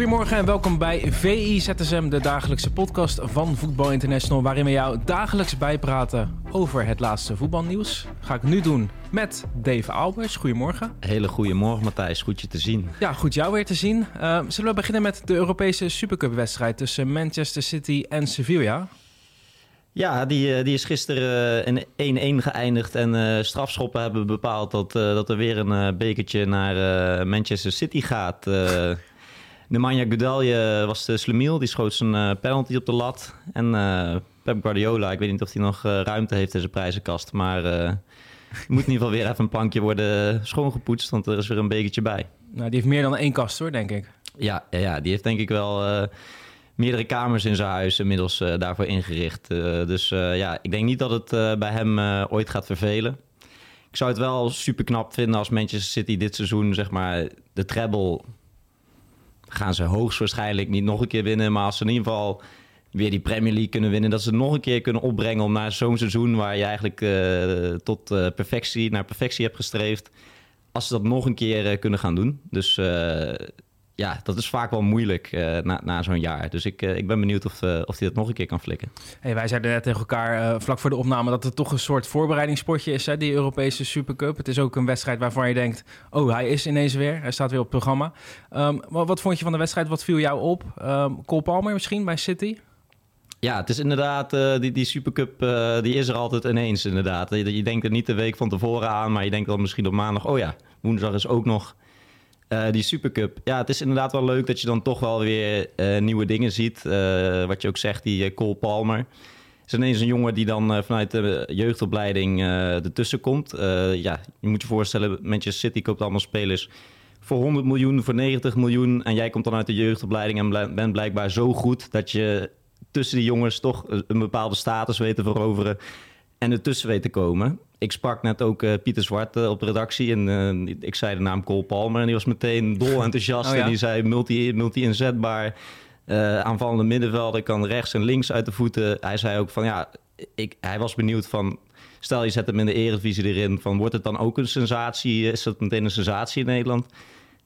Goedemorgen en welkom bij VI ZSM, de dagelijkse podcast van Voetbal International, waarin we jou dagelijks bijpraten over het laatste voetbalnieuws. Ga ik nu doen met Dave Albers. Goedemorgen. Hele goede morgen, Matthijs. Goed je te zien. Ja, goed jou weer te zien. Uh, zullen we beginnen met de Europese Supercup-wedstrijd tussen Manchester City en Sevilla? Ja, die, eh, die is gisteren in 1-1 geëindigd. En uh, strafschoppen hebben bepaald dat, uh, dat er weer een bekertje naar Manchester City gaat. Nemanja Gudalje was de slemiel. Die schoot zijn penalty op de lat. En Pep Guardiola, ik weet niet of hij nog ruimte heeft in zijn prijzenkast. Maar moet in ieder geval weer even een plankje worden schoongepoetst. Want er is weer een bekertje bij. Nou, die heeft meer dan één kast hoor, denk ik. Ja, ja, ja die heeft denk ik wel meerdere kamers in zijn huis inmiddels uh, daarvoor ingericht. Uh, dus uh, ja, ik denk niet dat het bij hem ooit gaat vervelen. Ik zou het wel super knap vinden als Manchester City dit seizoen, zeg maar, de treble gaan ze hoogstwaarschijnlijk niet nog een keer winnen. Maar als ze in ieder geval weer die Premier League kunnen winnen, dat ze het nog een keer kunnen opbrengen om naar zo'n seizoen waar je eigenlijk tot perfectie, naar perfectie hebt gestreefd, als ze dat nog een keer kunnen gaan doen. Dus ja, dat is vaak wel moeilijk uh, na, na zo'n jaar. Dus ik, uh, ik ben benieuwd of, uh, of hij dat nog een keer kan flikken. Hey, wij zeiden net tegen elkaar vlak voor de opname dat het toch een soort voorbereidingspotje is, hè, die Europese Supercup. Het is ook een wedstrijd waarvan je denkt, oh, hij is ineens weer. Hij staat weer op het programma. Um, wat, wat, vond je van de wedstrijd? Wat viel jou op? Um, Cole Palmer misschien bij City? Ja, het is inderdaad, die, die Supercup die is er altijd ineens inderdaad. Je, je denkt er niet de week van tevoren aan, maar je denkt dan misschien op maandag, oh ja, woensdag is ook nog uh, die Supercup. Ja, het is inderdaad wel leuk dat je dan toch wel weer uh, nieuwe dingen ziet. Uh, wat je ook zegt, die Cole Palmer. Is ineens een jongen die dan vanuit de jeugdopleiding ertussen komt. ja, je moet je voorstellen, Manchester City koopt allemaal spelers voor 100 miljoen, voor 90 miljoen. En jij komt dan uit de jeugdopleiding en bent blijkbaar zo goed dat je tussen die jongens toch een bepaalde status weet te veroveren en ertussen weet te komen ik sprak net ook uh, Pieter Zwart uh, op de redactie en uh, ik zei de naam Cole Palmer en die was meteen dol enthousiast oh, ja? en die zei multi, multi-inzetbaar, aanvallende middenvelder, kan rechts en links uit de voeten. Hij zei ook van ja, ik, hij was benieuwd van, stel je zet hem in de Eredivisie erin, van wordt het dan ook een sensatie? Is dat meteen een sensatie in Nederland?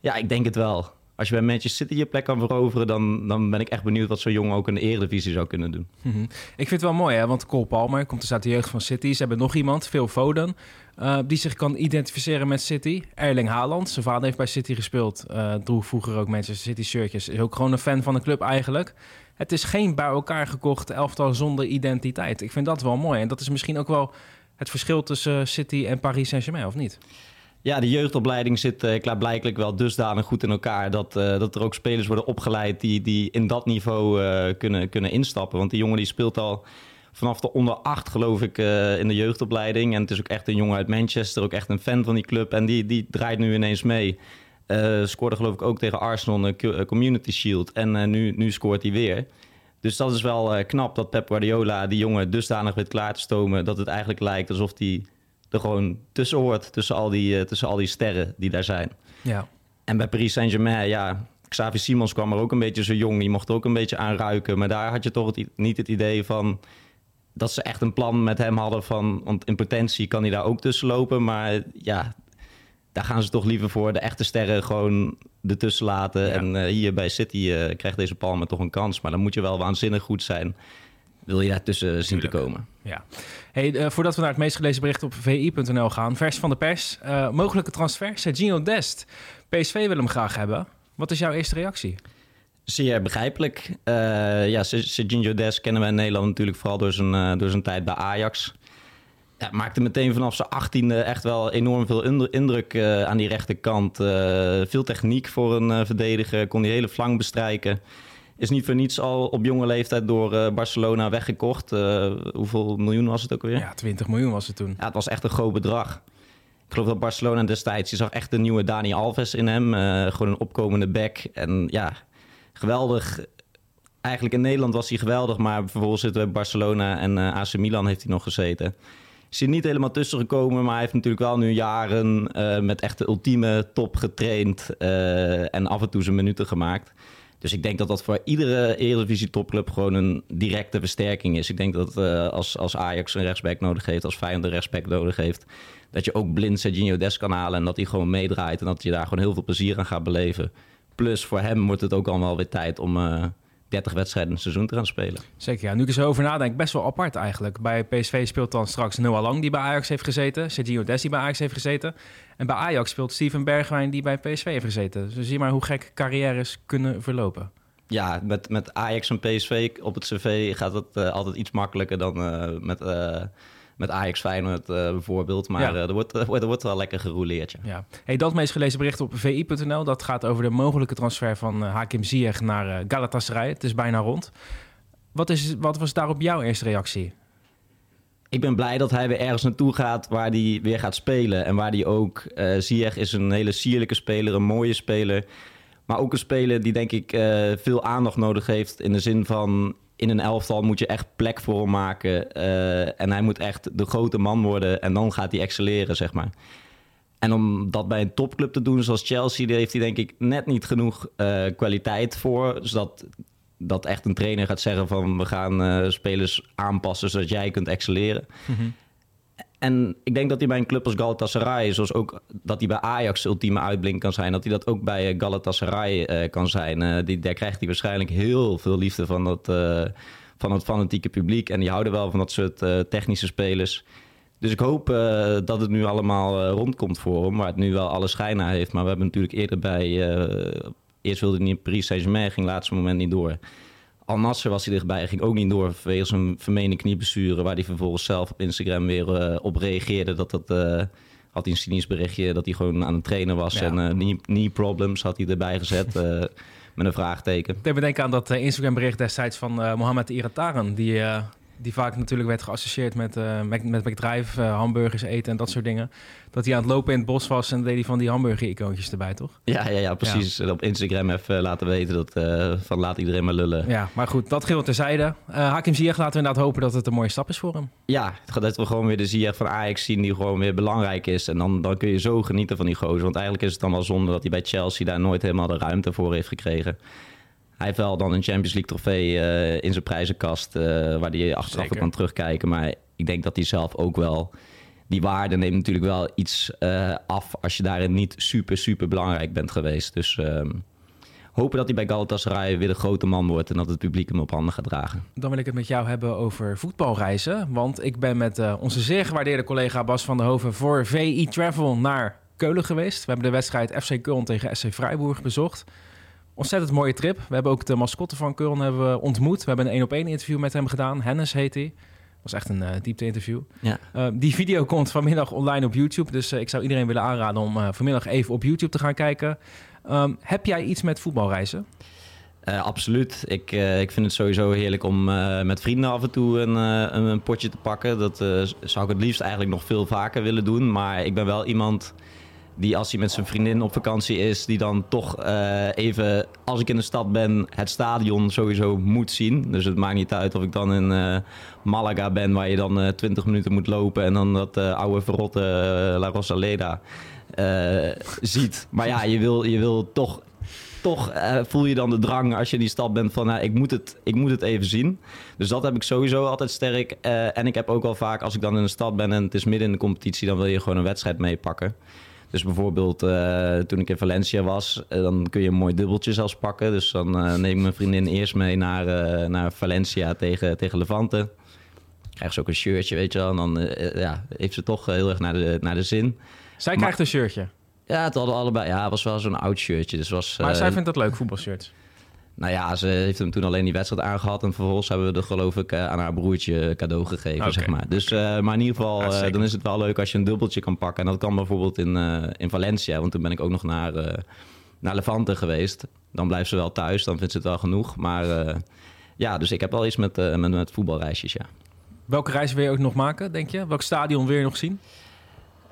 Ja, ik denk het wel als je bij Manchester City je plek kan veroveren, dan, dan ben ik echt benieuwd wat zo'n jongen ook in de Eredivisie zou kunnen doen. Mhm. Ik vind het wel mooi, hè? want Cole Palmer komt dus uit de jeugd van City. Ze hebben nog iemand, Phil Foden, uh, die zich kan identificeren met City. Erling Haaland, zijn vader heeft bij City gespeeld, uh, droeg vroeger ook Manchester City shirtjes. Is ook gewoon een fan van de club eigenlijk. Het is geen bij elkaar gekocht elftal zonder identiteit. Ik vind dat wel mooi. En dat is misschien ook wel het verschil tussen City en Paris Saint-Germain, of niet? Ja, de jeugdopleiding zit uh, klaarblijkelijk wel dusdanig goed in elkaar... dat, uh, dat er ook spelers worden opgeleid die, die in dat niveau uh, kunnen, kunnen instappen. Want die jongen die speelt al vanaf de onder acht, geloof ik, in de jeugdopleiding. En het is ook echt een jongen uit Manchester, ook echt een fan van die club. En die, die draait nu ineens mee. scoorde geloof ik ook tegen Arsenal een Community Shield. En nu, nu scoort hij weer. Dus dat is wel knap dat Pep Guardiola die jongen dusdanig weet klaar te stomen... dat het eigenlijk lijkt alsof hij er gewoon tussen hoort. Tussen al die, uh, tussen al die sterren die daar zijn. Ja. En bij Paris Saint-Germain, ja, Xavi Simons kwam er ook een beetje zo jong. Die mocht er ook een beetje aanruiken. Maar daar had je toch het, niet het idee van dat ze echt een plan met hem hadden van... want in potentie kan hij daar ook tussen lopen. Maar ja, daar gaan ze toch liever voor de echte sterren gewoon ertussen laten. En uh, hier bij City uh, krijgt deze Palmer toch een kans. Maar dan moet je wel waanzinnig goed zijn wil je daartussen zien te komen. Ja. Hey, uh, voordat we naar het meest gelezen bericht op vi.nl gaan, vers van de pers. Uh, mogelijke transfer, Sergio Dest. PSV wil hem graag hebben. Wat is jouw eerste reactie? Zeer begrijpelijk. Uh, ja, Sergio Dest kennen we in Nederland natuurlijk vooral door zijn, door zijn tijd bij Ajax. Ja, maakte meteen vanaf zijn achttiende echt wel enorm veel indruk aan die rechterkant. veel techniek voor een verdediger, kon die hele flank bestrijken. Is niet voor niets al op jonge leeftijd door uh, Barcelona weggekocht. Uh, hoeveel miljoen was het ook weer? Ja, 20 miljoen was het toen. Ja, het was echt een groot bedrag. Ik geloof dat Barcelona destijds, je zag echt een nieuwe Dani Alves in hem. Uh, gewoon een opkomende back. En ja, geweldig. Eigenlijk in Nederland was hij geweldig, maar vervolgens zitten we bij Barcelona en AC Milan heeft hij nog gezeten. Is hij niet helemaal tussen gekomen, maar hij heeft natuurlijk wel nu jaren met echt de ultieme top getraind en af en toe zijn minuten gemaakt. Dus ik denk dat dat voor iedere Eredivisie topclub gewoon een directe versterking is. Ik denk dat uh, als, als Ajax een rechtsback nodig heeft, als Feyenoord een rechtsback nodig heeft, dat je ook blind Serginho Des kan halen en dat hij gewoon meedraait en dat je daar gewoon heel veel plezier aan gaat beleven. Plus voor hem wordt het ook allemaal weer tijd om uh, 30 wedstrijden het seizoen te gaan spelen. Zeker, ja. Nu ik er zo over nadenk, best wel apart eigenlijk. Bij PSV speelt dan straks Noah Lang, die bij Ajax heeft gezeten. Sergio Des, die bij Ajax heeft gezeten. En bij Ajax speelt Steven Bergwijn, die bij PSV heeft gezeten. Dus zie maar hoe gek carrières kunnen verlopen. Ja, met, met Ajax en PSV op het cv gaat het uh, altijd iets makkelijker dan uh, met... Uh, met Ajax Feyenoord uh, bijvoorbeeld. Maar ja. uh, er, wordt, er, wordt, wel lekker gerouleerd. Ja. ja. Hey, dat meest gelezen bericht op vi.nl. Dat gaat over de mogelijke transfer van uh, Hakim Ziyech naar Galatasaray. Het is bijna rond. Wat, is, wat was daarop jouw eerste reactie? Ik ben blij dat hij weer ergens naartoe gaat waar hij weer gaat spelen. En waar hij ook... Uh, Ziyech is een hele sierlijke speler, een mooie speler. Maar ook een speler die denk ik veel aandacht nodig heeft... in de zin van in een elftal moet je echt plek voor hem maken. Uh, en hij moet echt de grote man worden. En dan gaat hij excelleren, zeg maar. En om dat bij een topclub te doen, zoals Chelsea, daar heeft hij denk ik net niet genoeg uh, kwaliteit voor. Zodat dat echt een trainer gaat zeggen van we gaan uh, spelers aanpassen zodat jij kunt excelleren. -hmm. En ik denk dat hij bij een club als Galatasaray, zoals ook dat hij bij Ajax ultieme uitblink kan zijn, dat hij dat ook bij Galatasaray uh, kan zijn. Uh, die, daar krijgt hij waarschijnlijk heel veel liefde van dat, van het fanatieke publiek. En die houden wel van dat soort technische spelers. Dus ik hoop dat het nu allemaal rondkomt voor hem, waar het nu wel alle schijn heeft. Maar we hebben natuurlijk eerder bij, eerst wilde hij niet Paris Saint-Germain, ging laatste moment niet door. Al Nasser was hij dichtbij, ging ook niet door vanwege zijn vermeende knieblessure, waar hij vervolgens zelf op Instagram weer uh, op reageerde. Dat dat, uh, had hij een cynisch berichtje dat hij gewoon aan het trainen was ja. en uh, knee, knee problems had hij erbij gezet met een vraagteken. Ik denk aan dat Instagram bericht destijds van Mohamed Irataren, die die vaak natuurlijk werd geassocieerd met, uh, met, met McDrive, uh, hamburgers eten en dat soort dingen. Dat hij aan het lopen in het bos was en deed hij van die hamburger-icoontjes erbij, toch? Ja, ja, ja precies. Ja. Op Instagram even laten weten dat uh, van laat iedereen maar lullen. Ja, maar goed, dat geldt terzijde. Hakim Ziyech laten we inderdaad hopen dat het een mooie stap is voor hem. Ja, dat we gewoon weer de Ziyech van Ajax zien die gewoon weer belangrijk is. En dan, dan kun je zo genieten van die gozer. Want eigenlijk is het dan wel zonde dat hij bij Chelsea daar nooit helemaal de ruimte voor heeft gekregen. Hij heeft wel dan een Champions League trofee uh, in zijn prijzenkast... Uh, waar hij achteraf op kan terugkijken. Maar ik denk dat hij zelf ook wel... Die waarde neemt natuurlijk wel iets uh, af... als je daarin niet super, super belangrijk bent geweest. Dus hopen dat hij bij Galatasaray weer de grote man wordt... en dat het publiek hem op handen gaat dragen. Dan wil ik het met jou hebben over voetbalreizen. Want ik ben met onze zeer gewaardeerde collega Bas van der Hoven... voor VI Travel naar Keulen geweest. We hebben de wedstrijd FC Köln tegen SC Freiburg bezocht ontzettend mooie trip. We hebben ook de mascotte van Köln hebben we ontmoet. We hebben een één op één interview met hem gedaan. Hennis heet hij. was echt een uh, diepte interview. Ja. Uh, die video komt vanmiddag online op YouTube. Dus uh, ik zou iedereen willen aanraden om vanmiddag even op YouTube te gaan kijken. Um, heb jij iets met voetbalreizen? absoluut. Ik, ik vind het sowieso heerlijk om met vrienden af en toe een, een, een potje te pakken. Dat zou ik het liefst eigenlijk nog veel vaker willen doen. Maar ik ben wel iemand die als hij met zijn vriendin op vakantie is, die dan toch uh, even, als ik in de stad ben, het stadion sowieso moet zien. Dus het maakt niet uit of ik dan in uh, Malaga ben, waar je dan uh, 20 minuten moet lopen en dan dat oude verrotte La Rosaleda ziet. Maar ja, je wil, je wil toch toch voel je dan de drang als je in die stad bent van... Nou, ik, moet het, ik moet het even zien. Dus dat heb ik sowieso altijd sterk. En ik heb ook wel vaak, als ik dan in de stad ben en het is midden in de competitie... dan wil je gewoon een wedstrijd meepakken. Dus bijvoorbeeld uh, toen ik in Valencia was, uh, dan kun je een mooi dubbeltje zelfs pakken. Dus dan uh, neem ik mijn vriendin eerst mee naar, naar Valencia tegen, tegen Levante. Krijg ze ook een shirtje, weet je wel. En dan ja, heeft ze toch heel erg naar de, naar de zin. Zij krijgt een shirtje? Ja, het hadden allebei. Ja, het was wel zo'n oud shirtje. Dus was, maar zij vindt dat leuk, voetbalshirts? Nou ja, ze heeft hem toen alleen die wedstrijd aangehad. En vervolgens hebben we er geloof ik aan haar broertje cadeau gegeven, okay. zeg maar. Dus, uh, maar in ieder geval, uh, dan is het wel leuk als je een dubbeltje kan pakken. En dat kan bijvoorbeeld in, uh, in Valencia. Want toen ben ik ook nog naar, naar Levante geweest. Dan blijft ze wel thuis, dan vindt ze het wel genoeg. Maar ja, dus ik heb wel iets met, met, met voetbalreisjes, ja. Welke reis wil je ook nog maken, denk je? Welk stadion wil je nog zien?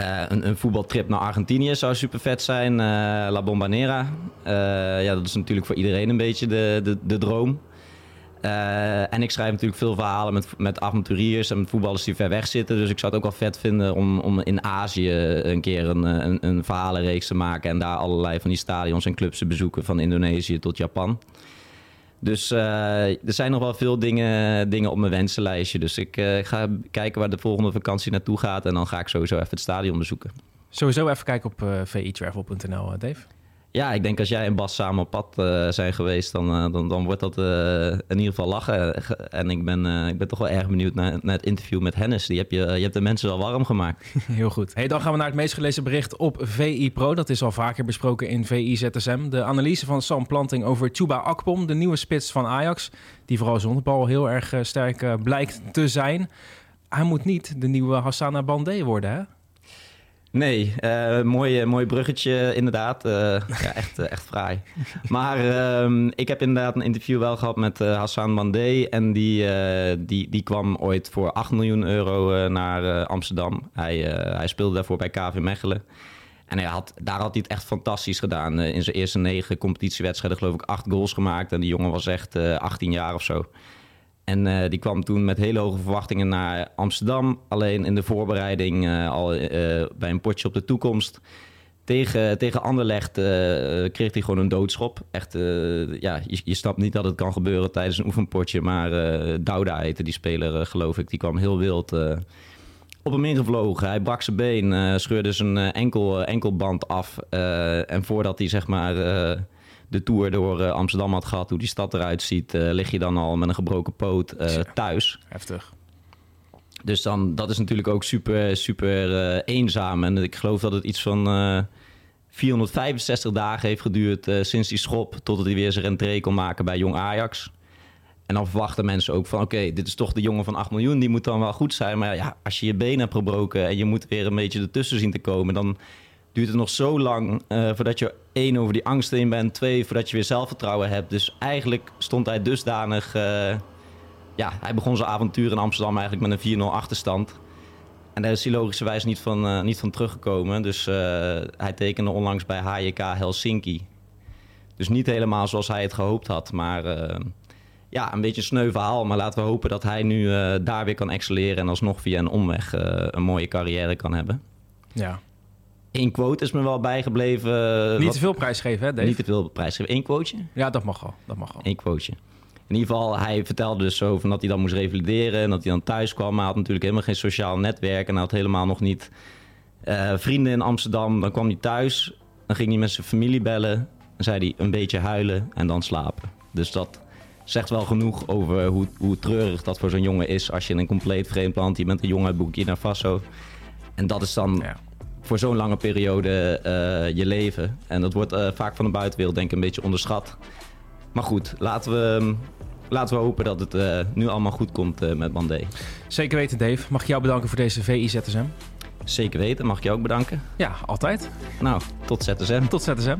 Eh, een, een voetbaltrip naar Argentinië zou super vet zijn. Eh, La Bombonera. Eh, ja, dat is natuurlijk voor iedereen een beetje de, de, de droom. En ik schrijf natuurlijk veel verhalen met, met avonturiers en voetballers die ver weg zitten. Dus ik zou het ook wel vet vinden om, om in Azië een keer een, een, een verhalenreeks te maken. En daar allerlei van die stadions en clubs te bezoeken. Van Indonesië tot Japan. Dus eh, er zijn nog wel veel dingen, dingen op mijn wensenlijstje. Dus ik eh, ga kijken waar de volgende vakantie naartoe gaat. En dan ga ik sowieso even het stadion bezoeken. Sowieso even kijken op uh, vitravel.nl, Dave. Ja, ik denk als jij en Bas samen op pad uh, zijn geweest, dan, uh, dan, dan wordt dat uh, in ieder geval lachen. En ik ben, ik ben toch wel erg benieuwd naar, naar het interview met Hennis. Die heb je, je hebt de mensen wel warm gemaakt. Heel goed. Hey, dan gaan we naar het meest gelezen bericht op VI Pro. Dat is al vaker besproken in VI ZSM. De analyse van Sam Planting over Chuba Akpom, de nieuwe spits van Ajax. Die vooral zonder bal heel erg sterk blijkt te zijn. Hij moet niet de nieuwe Hassana Bandé worden, hè? Nee, uh, mooi, mooi bruggetje inderdaad. Uh, ja, echt, echt fraai. Maar ehm, ik heb inderdaad een interview wel gehad met Hassan Bandé. En die, die, die kwam ooit voor 8 miljoen euro naar Amsterdam. Hij, hij speelde daarvoor bij KV Mechelen. En hij had, daar had hij het echt fantastisch gedaan. in zijn eerste negen competitiewedstrijden geloof ik acht goals gemaakt. En die jongen was echt 18 jaar of zo. En uh, die kwam toen met hele hoge verwachtingen naar Amsterdam. Alleen in de voorbereiding uh, al uh, bij een potje op de toekomst. Tegen, tegen Anderlecht kreeg hij gewoon een doodschop. Echt, ja, je, je snapt niet dat het kan gebeuren tijdens een oefenpotje. Maar Douda heette die speler, geloof ik. Die kwam heel wild op hem ingevlogen. Hij brak zijn been, scheurde zijn enkel, enkelband af. en voordat hij zeg maar de tour door uh, Amsterdam had gehad, hoe die stad eruit ziet, uh, lig je dan al met een gebroken poot uh, thuis. Heftig. Dus dan, dat is natuurlijk ook super, super eenzaam. En ik geloof dat het iets van 465 dagen heeft geduurd sinds die schop, totdat hij weer zijn rentree kon maken bij Jong Ajax. En dan verwachten mensen ook van, oké, dit is toch de jongen van 8 miljoen, die moet dan wel goed zijn. Maar ja, als je je been hebt gebroken en je moet weer een beetje ertussen zien te komen, dan duurt het nog zo lang uh, voordat je één over die angst in bent, twee voordat je weer zelfvertrouwen hebt. Dus eigenlijk stond hij dusdanig. Uh, ja, hij begon zijn avontuur in Amsterdam eigenlijk met een 4-0 achterstand. En daar is hij logischerwijs niet van, uh, niet van teruggekomen. Dus hij tekende onlangs bij HJK Helsinki. Dus niet helemaal zoals hij het gehoopt had. Maar ja, een beetje een sneu verhaal. Maar laten we hopen dat hij nu daar weer kan excelleren. En alsnog via een omweg een mooie carrière kan hebben. Ja. Eén quote is me wel bijgebleven. Niet wat... te veel prijsgeven, hè Dave? Niet te veel prijsgeven. Eén quoteje? Ja, dat mag al. Dat mag al. Eén quoteje. In ieder geval, hij vertelde dus zo van dat hij dan moest revalideren... en dat hij dan thuis kwam. Maar hij had natuurlijk helemaal geen sociaal netwerk... en hij had helemaal nog niet uh, vrienden in Amsterdam. Dan kwam hij thuis, dan ging hij met zijn familie bellen... dan zei hij een beetje huilen en dan slapen. Dus dat zegt wel genoeg over hoe, hoe treurig dat voor zo'n jongen is... als je in een compleet vreemd land... je bent een jongen uit Burkina Faso... En dat is dan ja voor zo'n lange periode uh, je leven. En dat wordt uh, vaak van de buitenwereld denk ik een beetje onderschat. Maar goed, laten we, laten we hopen dat het uh, nu allemaal goed komt met Bandé. Zeker weten Dave. Mag ik jou bedanken voor deze VI-ZSM? Zeker weten. Mag ik jou ook bedanken? Ja, altijd. Nou, tot ZSM. Tot ZSM.